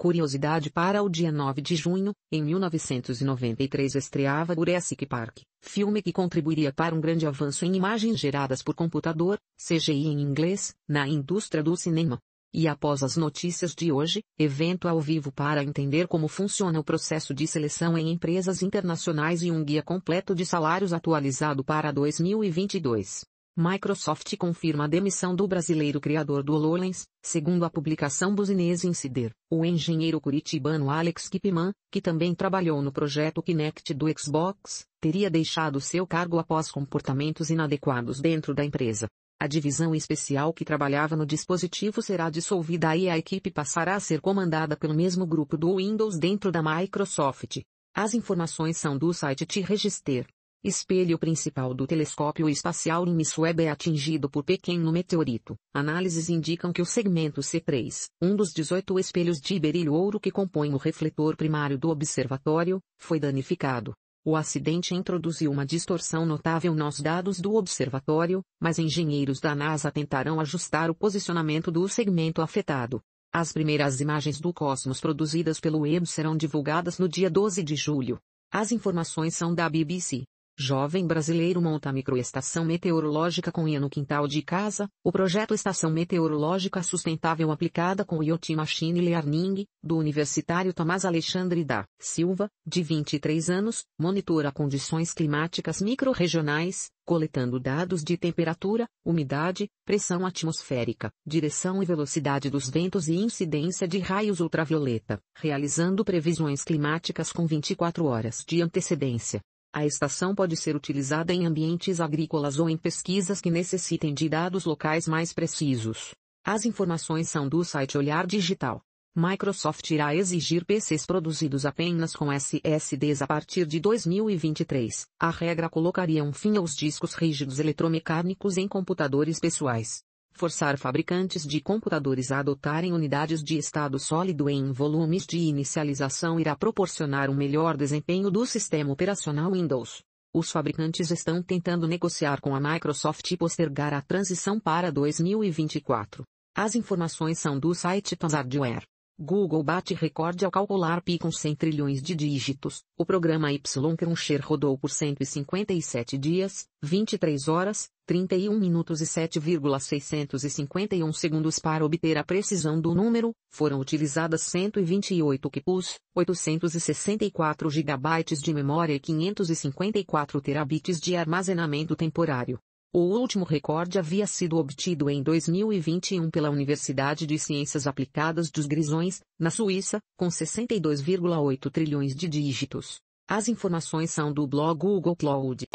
Curiosidade para o dia 9 de junho, em 1993 estreava Jurassic Park, filme que contribuiria para um grande avanço em imagens geradas por computador, CGI em inglês, na indústria do cinema. E após as notícias de hoje, evento ao vivo para entender como funciona o processo de seleção em empresas internacionais e um guia completo de salários atualizado para 2022. Microsoft confirma a demissão do brasileiro criador do HoloLens, segundo a publicação Business Insider. O engenheiro curitibano Alex Kipman, que também trabalhou no projeto Kinect do Xbox, teria deixado seu cargo após comportamentos inadequados dentro da empresa. A divisão especial que trabalhava no dispositivo será dissolvida e a equipe passará a ser comandada pelo mesmo grupo do Windows dentro da Microsoft. As informações são do site T-Register. Espelho principal do telescópio espacial Webb é atingido por pequeno meteorito. Análises indicam que o segmento C3, um dos 18 espelhos de berílio ouro que compõem o refletor primário do observatório, foi danificado. O acidente introduziu uma distorção notável nos dados do observatório, mas engenheiros da NASA tentarão ajustar o posicionamento do segmento afetado. As primeiras imagens do cosmos produzidas pelo Webb serão divulgadas no dia 12 de julho. As informações são da BBC. Jovem brasileiro monta microestação meteorológica com IA no quintal de casa. O projeto Estação Meteorológica Sustentável aplicada com IoT Machine Learning, do universitário Tomás Alexandre da Silva, de 23 anos, monitora condições climáticas microrregionais, coletando dados de temperatura, umidade, pressão atmosférica, direção e velocidade dos ventos e incidência de raios ultravioleta, realizando previsões climáticas com 24 horas de antecedência. A estação pode ser utilizada em ambientes agrícolas ou em pesquisas que necessitem de dados locais mais precisos. As informações são do site Olhar Digital. Microsoft irá exigir PCs produzidos apenas com SSDs a partir de 2023. A regra colocaria um fim aos discos rígidos eletromecânicos em computadores pessoais forçar fabricantes de computadores a adotarem unidades de estado sólido em volumes de inicialização irá proporcionar um melhor desempenho do sistema operacional Windows. Os fabricantes estão tentando negociar com a Microsoft e postergar a transição para 2024. As informações são do site Hardware. Google bate recorde ao calcular pi com 100 trilhões de dígitos. O programa Y-Cruncher rodou por 157 dias, 23 horas, 31 minutos e 7,651 segundos para obter a precisão do número. Foram utilizadas 128 QPUs, 864 GB de memória e 554 terabits de armazenamento temporário. O último recorde havia sido obtido em 2021 pela Universidade de Ciências Aplicadas dos Grisões, na Suíça, com 62,8 trilhões de dígitos. As informações são do blog Google Cloud.